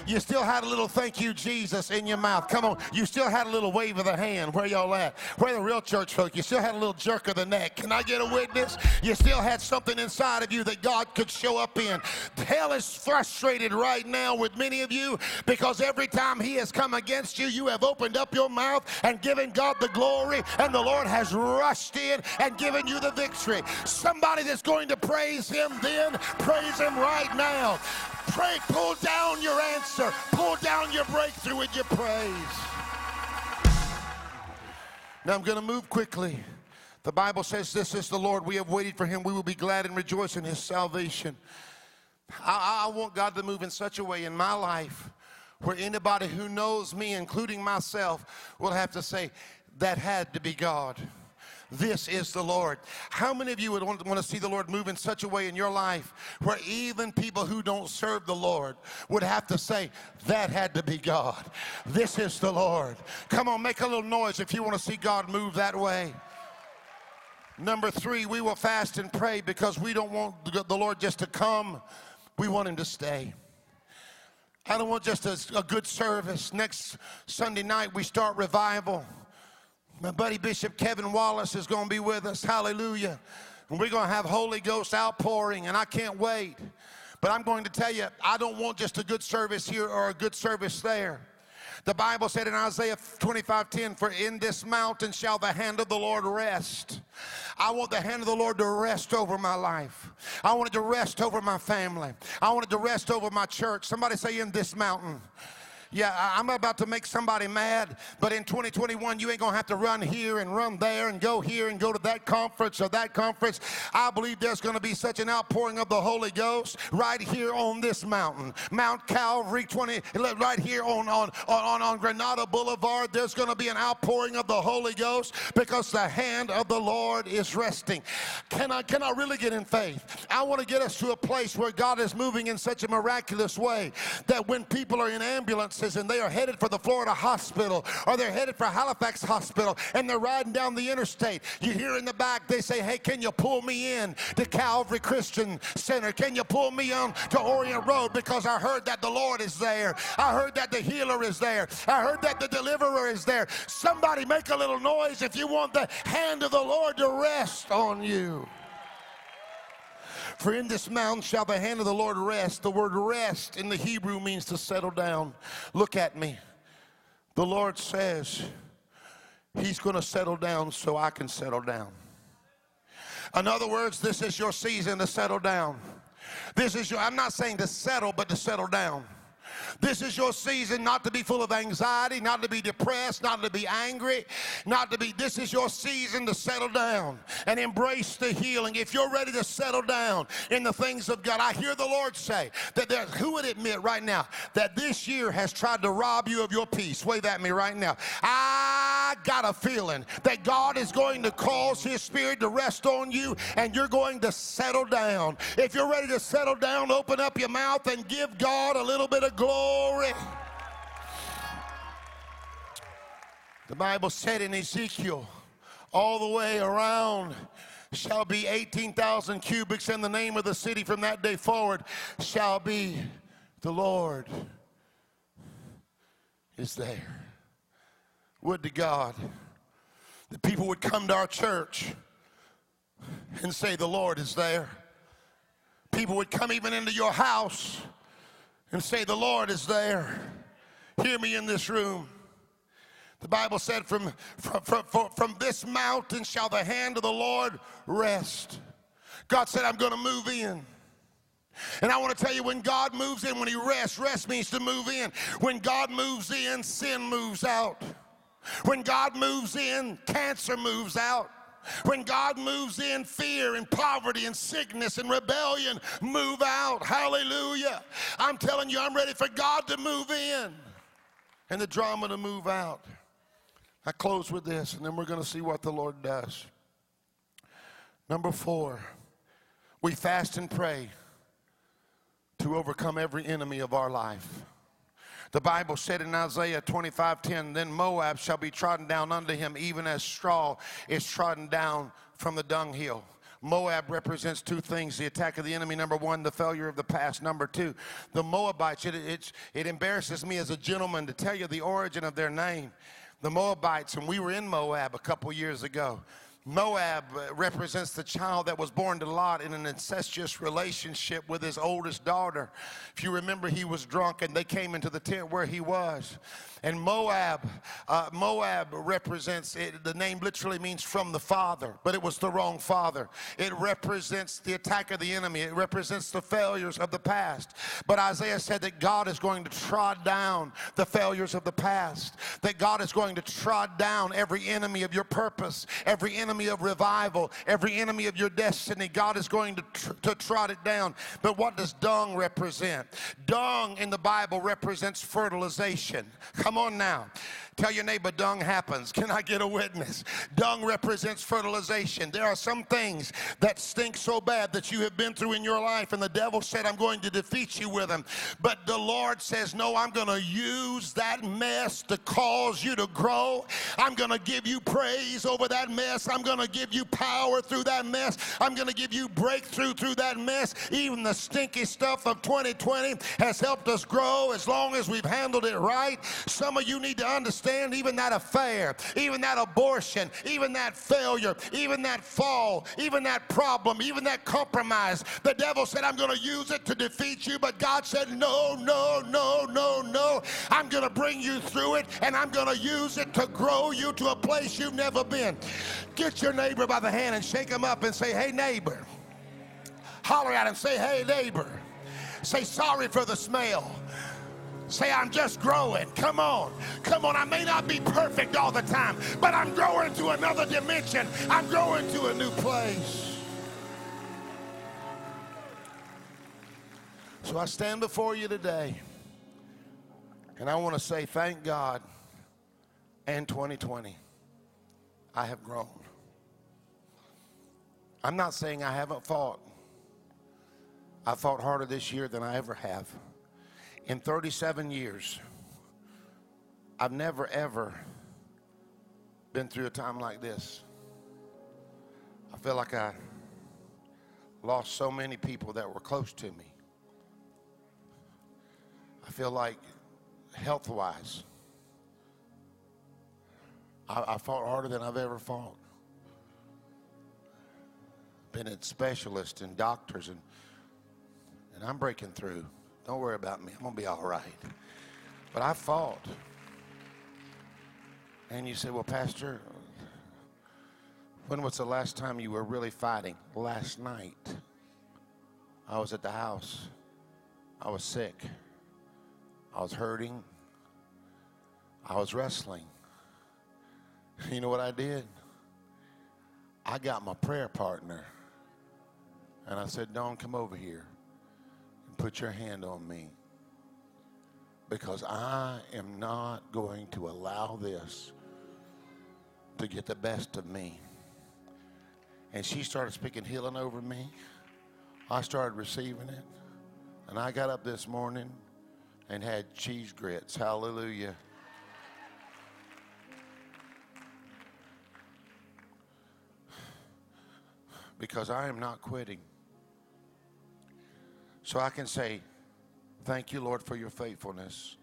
You still had a little thank you, Jesus, in your mouth. Come on. You still had a little wave of the hand. Where y'all at? Where the real church folk? You still had a little jerk of the neck. Can I get a witness? You still had something inside of you that God could show up in. Hell is frustrated right now with many of you because every time he has come against you, you have opened up your mouth and given God the glory, and the Lord has rushed in and given you the victory. Somebody that's going to praise Him then, praise Him right now. Pray, pull down your answer, pull down your breakthrough with your praise. Now I'm going to move quickly. The Bible says, This is the Lord. We have waited for him. We will be glad and rejoice in his salvation. I, I, want God to move in such a way in my life where anybody who knows me, including myself, will have to say, that had to be God. This is the Lord. How many of you would want, to see the Lord move in such a way in your life where even people who don't serve the Lord would have to say, That had to be God. This is the Lord. Come on, make a little noise if you want to see God move that way. Number three, we will fast and pray because we don't want the Lord just to come, we want Him to stay. I don't want just a, a good service. Next Sunday night, we start revival. My buddy Bishop Kevin Wallace is going to be with us. Hallelujah. And we're going to have Holy Ghost outpouring, and I can't wait. But I'm going to tell you, I don't want just a good service here or a good service there. The Bible said in Isaiah 25 10, For in this mountain shall the hand of the Lord rest. I want the hand of the Lord to rest over my life. I want it to rest over my family. I want it to rest over my church. Somebody say, In this mountain. Yeah, I'm about to make somebody mad, but in 2021, you ain't gonna have to run here and run there and go here and go to that conference or that conference. I believe there's gonna be such an outpouring of the Holy Ghost right here on this mountain, Mount Calvary 20, right here on, on, on, on Granada Boulevard. There's gonna be an outpouring of the Holy Ghost because the hand of the Lord is resting. Can I, can I really get in faith? I wanna get us to a place where God is moving in such a miraculous way that when people are in ambulance, and they are headed for the Florida hospital or they're headed for Halifax Hospital and they're riding down the interstate. You hear in the back, they say, Hey, can you pull me in to Calvary Christian Center? Can you pull me on to Orient Road? Because I heard that the Lord is there. I heard that the healer is there. I heard that the deliverer is there. Somebody make a little noise if you want the hand of the Lord to rest on you. For in this mountain shall the hand of the Lord rest. The word rest in the Hebrew means to settle down. Look at me. The Lord says He's going to settle down so I can settle down. In other words, this is your season to settle down. This is your, I'm not saying to settle, but to settle down. This is your season not to be full of anxiety, not to be depressed, not to be angry, not to be. This is your season to settle down and embrace the healing. If you're ready to settle down in the things of God, I hear the Lord say that there, who would admit right now that this year has tried to rob you of your peace? Wave at me right now. I got a feeling that God is going to cause His Spirit to rest on you and you're going to settle down. If you're ready to settle down, open up your mouth and give God a little bit of glory. The Bible said in Ezekiel, all the way around shall be 18,000 cubits, and the name of the city from that day forward shall be the Lord is there. Would to God that people would come to our church and say, The Lord is there. People would come even into your house and say, The Lord is there. Hear me in this room. The Bible said, from, from, from, from this mountain shall the hand of the Lord rest. God said, I'm going to move in. And I want to tell you, when God moves in, when He rests, rest means to move in. When God moves in, sin moves out. When God moves in, cancer moves out. When God moves in, fear and poverty and sickness and rebellion move out. Hallelujah. I'm telling you, I'm ready for God to move in and the drama to move out. I close with this, and then we're going to see what the Lord does. Number four, we fast and pray to overcome every enemy of our life. The Bible said in Isaiah 25 10, Then Moab shall be trodden down under him, even as straw is trodden down from the dunghill. Moab represents two things the attack of the enemy, number one, the failure of the past, number two, the Moabites. It, it, it embarrasses me as a gentleman to tell you the origin of their name. The Moabites, and we were in Moab a couple years ago. Moab uh, represents the child that was born to Lot in an incestuous relationship with his oldest daughter. If you remember, he was drunk and they came into the tent where he was. And Moab, uh, Moab represents, it, the name literally means from the father, but it was the wrong father. It represents the attack of the enemy, it represents the failures of the past. But Isaiah said that God is going to trod down the failures of the past, that God is going to trod down every enemy of your purpose, every enemy of revival, every enemy of your destiny. God is going to, tr- to trot it down. But what does dung represent? Dung in the Bible represents fertilization. Come on now. Tell your neighbor, dung happens. Can I get a witness? Dung represents fertilization. There are some things that stink so bad that you have been through in your life, and the devil said, I'm going to defeat you with them. But the Lord says, No, I'm going to use that mess to cause you to grow. I'm going to give you praise over that mess. I'm going to give you power through that mess. I'm going to give you breakthrough through that mess. Even the stinky stuff of 2020 has helped us grow as long as we've handled it right. Some of you need to understand understand even that affair, even that abortion, even that failure, even that fall, even that problem, even that compromise. The devil said, I'm going to use it to defeat you, but God said, No, no, no, no, no. I'm going to bring you through it and I'm going to use it to grow you to a place you've never been. Get your neighbor by the hand and shake him up and say, Hey, neighbor. Holler at him, say, Hey, neighbor. Say, Sorry for the smell. Say, I'm just growing. Come on. Come on. I may not be perfect all the time, but I'm growing to another dimension. I'm growing to a new place. So I stand before you today, and I want to say thank God and 2020. I have grown. I'm not saying I haven't fought. I fought harder this year than I ever have in 37 years, I've never ever been through a time like this. I feel like I lost so many people that were close to me. I feel like health wise, I, I fought harder than I've ever fought. Been at specialists and doctors, and, and I'm breaking through. Don't worry about me. I'm going to be all right. But I fought. And you say, well, Pastor, When was the last time you were really fighting? Last night. I was at the house. I was sick. I was hurting. I was wrestling. You know what I did? I got my prayer partner and I said, Don't come over here put your hand on me because I am not going to allow this to get the best of me. And she started speaking healing over me. I started receiving it. And I got up this morning and had cheese grits. Hallelujah. Because I am not quitting. So I can say, Thank you, Lord, for your faithfulness.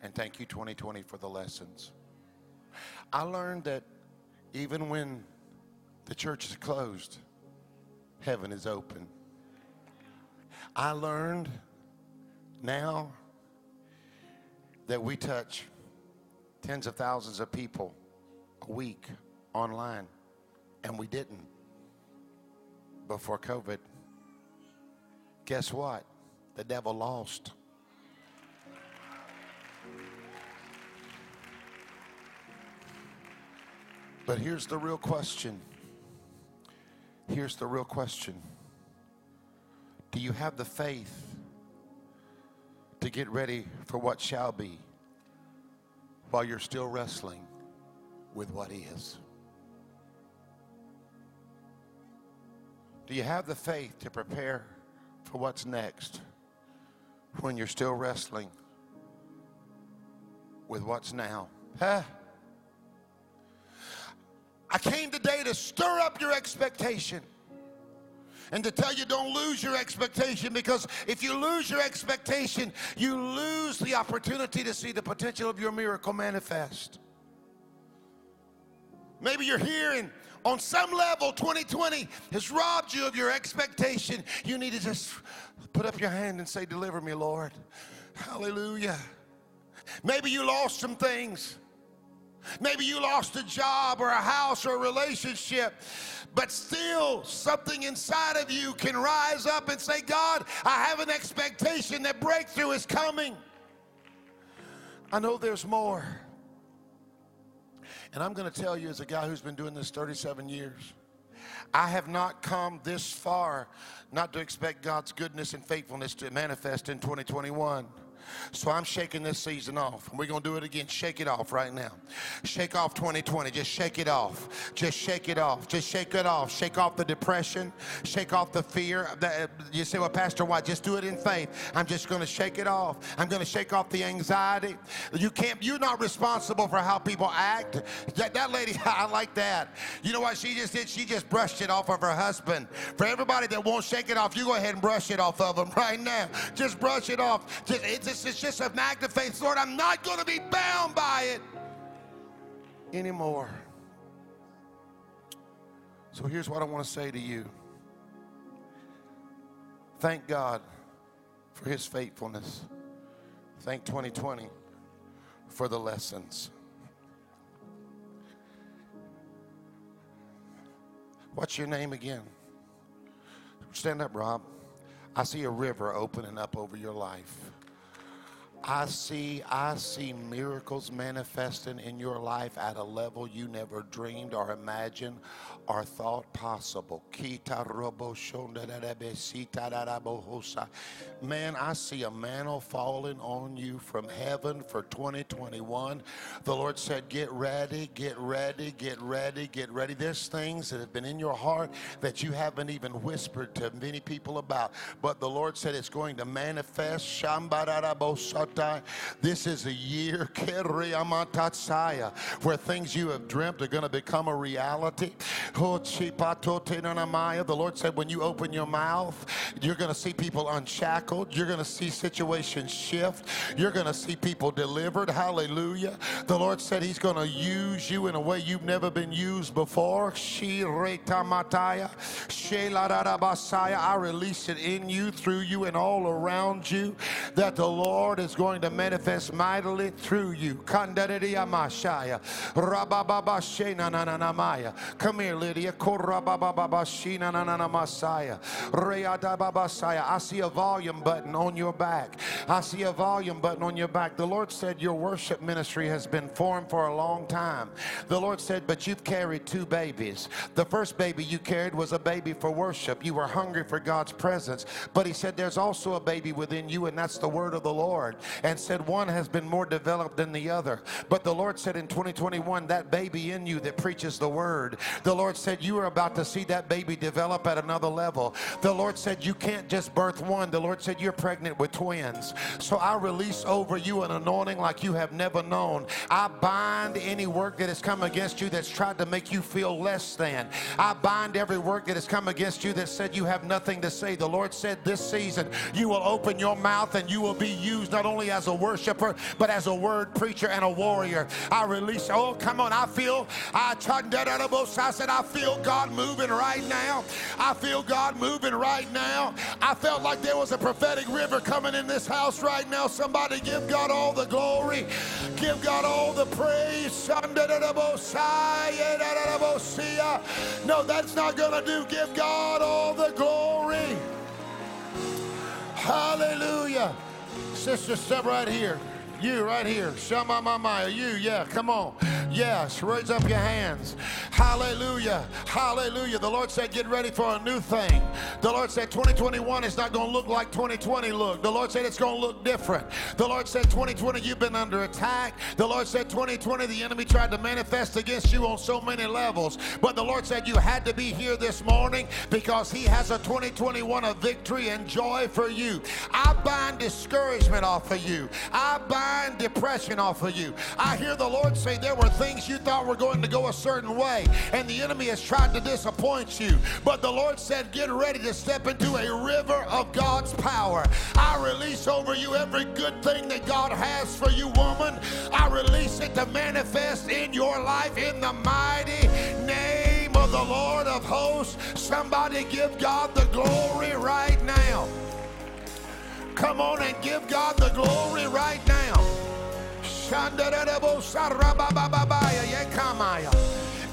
And thank you, 2020, for the lessons. I learned that even when the church is closed, heaven is open. I learned now that we touch tens of thousands of people a week online, and we didn't before COVID. Guess what? The devil lost. But here's the real question. Here's the real question. Do you have the faith to get ready for what shall be while you're still wrestling with what is? Do you have the faith to prepare for what's next when you're still wrestling with what's now? Huh? I came today to stir up your expectation and to tell you don't lose your expectation because if you lose your expectation, you lose the opportunity to see the potential of your miracle manifest. Maybe you're here and on some level 2020 has robbed you of your expectation. You need to just put up your hand and say, Deliver me, Lord. Hallelujah. Maybe you lost some things. Maybe you lost a job or a house or a relationship, but still something inside of you can rise up and say, God, I have an expectation that breakthrough is coming. I know there's more. And I'm going to tell you, as a guy who's been doing this 37 years, I have not come this far not to expect God's goodness and faithfulness to manifest in 2021. So I'm shaking this season off. And we're going to do it again. Shake it off right now. Shake off 2020. Just shake it off. Just shake it off. Just shake it off. Shake off the depression. Shake off the fear. You say, well, Pastor, why? Just do it in faith. I'm just going to shake it off. I'm going to shake off the anxiety. You can't, you're not responsible for how people act. That, that lady, I like that. You know what she just did? She just brushed it off of her husband. For everybody that won't shake it off, you go ahead and brush it off of them right now. Just brush it off. Just, it's just it's just an act of faith. Lord, I'm not going to be bound by it anymore. So here's what I want to say to you. Thank God for his faithfulness. Thank 2020 for the lessons. What's your name again? Stand up, Rob. I see a river opening up over your life. I see, I see miracles manifesting in your life at a level you never dreamed or imagined or thought possible. Man, I see a mantle falling on you from heaven for 2021. The Lord said, Get ready, get ready, get ready, get ready. There's things that have been in your heart that you haven't even whispered to many people about, but the Lord said it's going to manifest. This is a year where things you have dreamt are going to become a reality. The Lord said, when you open your mouth, you're going to see people unshackled. You're going to see situations shift. You're going to see people delivered. Hallelujah. The Lord said He's going to use you in a way you've never been used before. I release it in you, through you, and all around you that the Lord is going to manifest mightily through you. Come here, I see a volume button on your back. I see a volume button on your back. The Lord said your worship ministry has been formed for a long time. The Lord said, but you've carried two babies. The first baby you carried was a baby for worship. You were hungry for God's presence. But He said, there's also a baby within you, and that's the word of the Lord. And said, one has been more developed than the other. But the Lord said in 2021, that baby in you that preaches the word, the Lord said, you are about to see that baby develop at another level. The Lord said, you can't just birth one. The Lord said, you're pregnant with twins. So I release over you an anointing like you have never known. I bind any work that has come against you that's tried to make you feel less than. I bind every work that has come against you that said you have nothing to say. The Lord said this season you will open your mouth and you will be used not only as a worshiper but as a word preacher and a warrior. I release, oh, come on, I feel, I, I said, I feel God moving right now. I feel God moving right now. I felt like there was a prophetic river coming in this house right now. Somebody give God all the glory. Give God all the praise. No, that's not going to do. Give God all the glory. Hallelujah. Sister, step right here. You right here. Shama Mama. You, yeah, come on. Yes, raise up your hands. Hallelujah. Hallelujah. The Lord said, get ready for a new thing. The Lord said 2021 is not going to look like 2020 looked. The Lord said it's going to look different. The Lord said 2020 you've been under attack. The Lord said 2020 the enemy tried to manifest against you on so many levels. But the Lord said you had to be here this morning because he has a 2021 of victory and joy for you. I bind discouragement off of you. I bind depression off of you. I hear the Lord say there were things you thought were going to go a certain way, and the enemy has tried to disappoint you. But the Lord said, Get ready to step into a river of God's power. I release over you every good thing that God has for you, woman. I release it to manifest in your life in the mighty name of the Lord of hosts. Somebody give God the glory right now. Come on and give God the glory right now. Shandarabo Sarabababaya Yekamaya.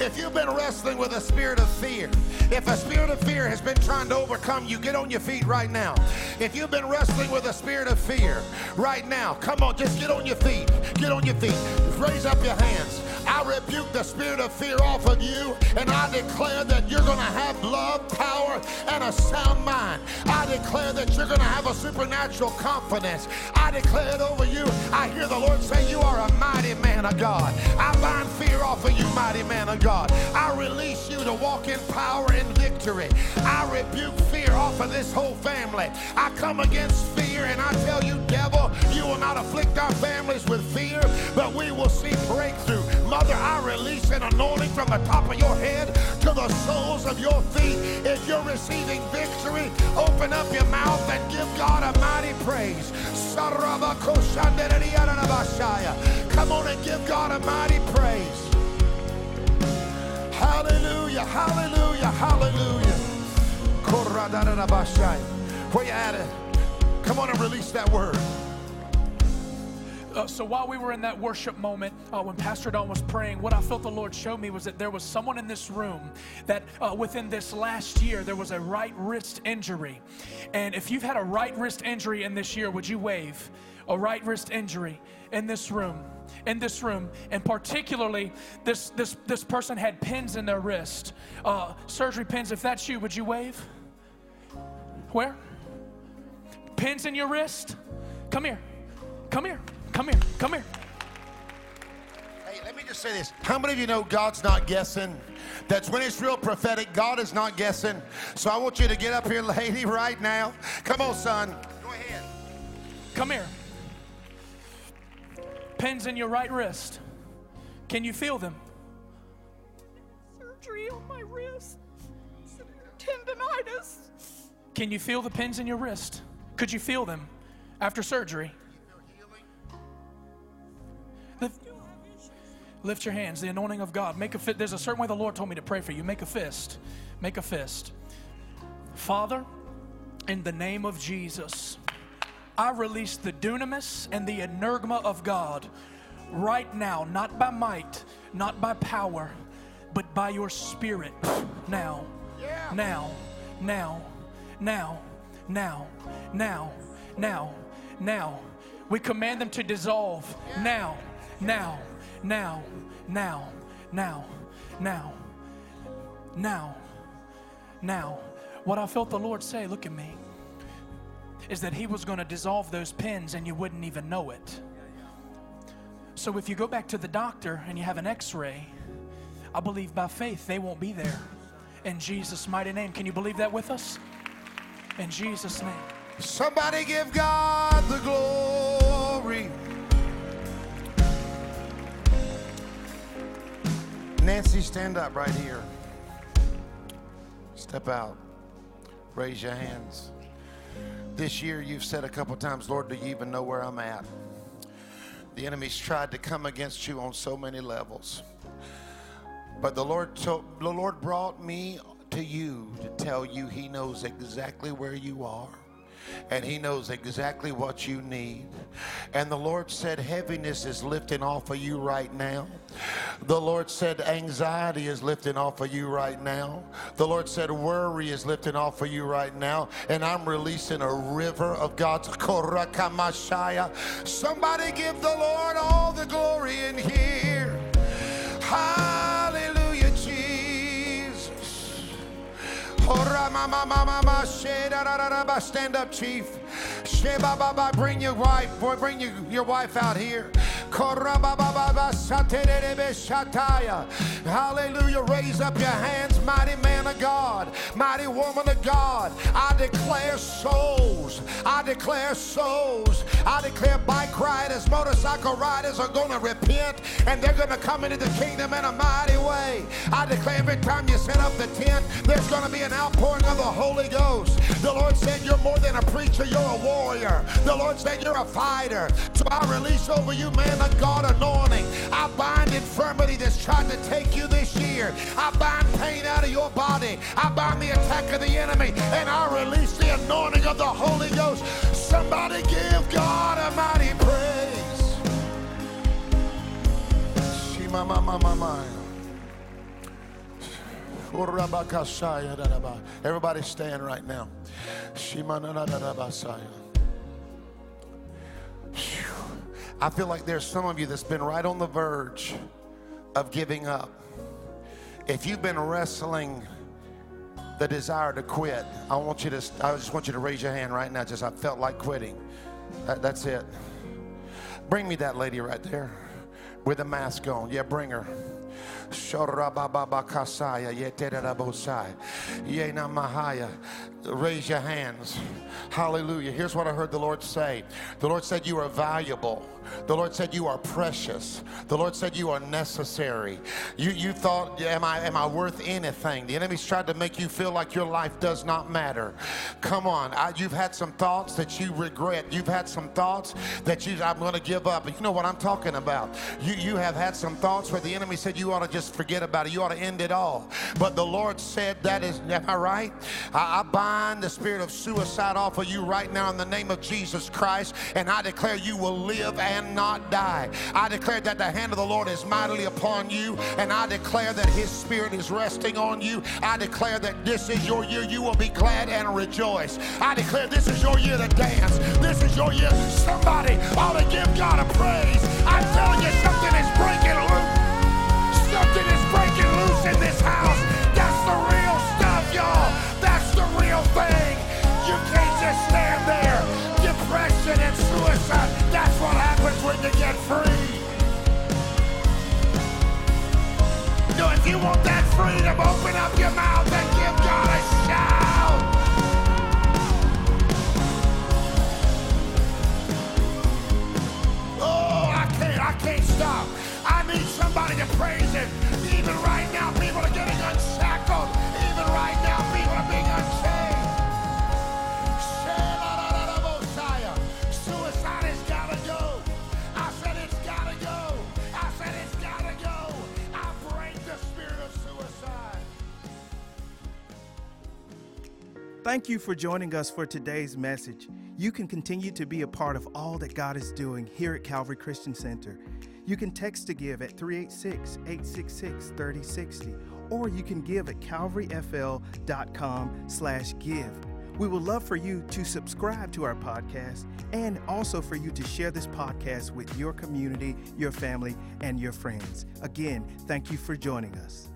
If you've been wrestling with a spirit of fear, if a spirit of fear has been trying to overcome you, get on your feet right now. If you've been wrestling with a spirit of fear right now, come on, just get on your feet. Get on your feet. Raise up your hands. I rebuke the spirit of fear off of you, and I declare that you're going to have love, power, and a sound mind. I declare that you're going to have a supernatural confidence. I declare it over you. I hear the Lord say, You are a mighty man of God. I bind fear off of you, mighty man of God. I release you to walk in power and victory. I rebuke fear off of this whole family. I come against fear, and I tell you, devil, you will not afflict our families with fear, but we will see breakthrough. Mother, I release an anointing from the top of your head to the soles of your feet. If you're receiving victory, open up your mouth and give God a mighty praise. Come on and give God a mighty praise. Hallelujah, hallelujah, hallelujah. Where you at it? Come on and release that word. Uh, so while we were in that worship moment, uh, when Pastor Don was praying, what I felt the Lord show me was that there was someone in this room that uh, within this last year there was a right wrist injury, and if you've had a right wrist injury in this year, would you wave? A right wrist injury in this room in this room, and particularly this this this person had pins in their wrist, uh, surgery pins. If that's you, would you wave? Where? Pins in your wrist? Come here. Come here. Come here. Come here. Hey, let me just say this. How many of you know God's not guessing? That's when it's real prophetic. God is not guessing. So I want you to get up here, lady, right now. Come on, son. Go ahead. Come here. Pins in your right wrist. Can you feel them? Surgery on my wrist. Tendonitis. Can you feel the pins in your wrist? Could you feel them after surgery? Lift, lift your hands. The anointing of God. Make a fist. There's a certain way the Lord told me to pray for you. Make a fist. Make a fist. Father, in the name of Jesus, I release the dunamis and the energma of God right now, not by might, not by power, but by your spirit now, now, now, now, now, now, now, now. We command them to dissolve now, now, now, now, now, now, now, now. What I felt the Lord say, look at me, is that He was going to dissolve those pins and you wouldn't even know it. So if you go back to the doctor and you have an x ray, I believe by faith they won't be there. In Jesus' mighty name. Can you believe that with us? In Jesus' name. Somebody give God the glory. Nancy, stand up right here. Step out. Raise your hands. This year, you've said a couple times, Lord, do you even know where I'm at? The enemy's tried to come against you on so many levels. But the Lord told, the Lord brought me to you to tell you he knows exactly where you are and he knows exactly what you need. And the Lord said heaviness is lifting off of you right now. The Lord said anxiety is lifting off of you right now. The Lord said worry is lifting off of you right now. And I'm releasing a river of God's korakamashaya. Somebody give the Lord all the glory in here. Hallelujah, Stand up, chief. Bring your wife. Boy, bring your, your wife out here. Hallelujah. Raise up your hands, mighty man of God, mighty woman of God. I declare souls. I declare souls. I declare bike riders, motorcycle riders are going to repent and they're going to come into the kingdom in a mighty way. I declare every time you set up the tent, there's going to be an outpouring of the Holy Ghost. The Lord said, You're more than a preacher, you're a warrior. The Lord said, You're a fighter. So I release over you, man God, anointing. I bind infirmity that's trying to take you this year. I bind pain out of your body. I bind the attack of the enemy. And I release the anointing of the Holy Ghost. Somebody give God a mighty praise. Shima ma ma ma ma. Everybody stand right now. Shima na na na na. I feel like there's some of you that's been right on the verge of giving up. If you've been wrestling the desire to quit, I want you to I just want you to raise your hand right now. Just I felt like quitting. That- that's it. Bring me that lady right there with the mask on. Yeah, bring her. Raise your hands. Hallelujah. Here's what I heard the Lord say. The Lord said, You are valuable. The Lord said, You are precious. The Lord said, You are necessary. You, you thought, am I, am I worth anything? The enemy's tried to make you feel like your life does not matter. Come on. I, you've had some thoughts that you regret. You've had some thoughts that you, I'm going to give up. You know what I'm talking about. You, you have had some thoughts where the enemy said, You ought to just forget about it. You ought to end it all. But the Lord said, That is, am I right? I, I bind the spirit of suicide off of you right now in the name of Jesus Christ. And I declare you will live and not die. I declare that the hand of the Lord is mightily upon you. And I declare that his spirit is resting on you. I declare that this is your year. You will be glad and rejoice. I declare this is your year to dance. This is your year. Somebody ought to give God a praise. I'm telling you, something is breaking when you get free. No, if you want that freedom, open up your mouth and give God a shout. Oh, I can't, I can't stop. I need somebody to praise him. Thank you for joining us for today's message. You can continue to be a part of all that God is doing here at Calvary Christian Center. You can text to give at 386 866 3060, or you can give at calvaryfl.com slash give. We would love for you to subscribe to our podcast and also for you to share this podcast with your community, your family, and your friends. Again, thank you for joining us.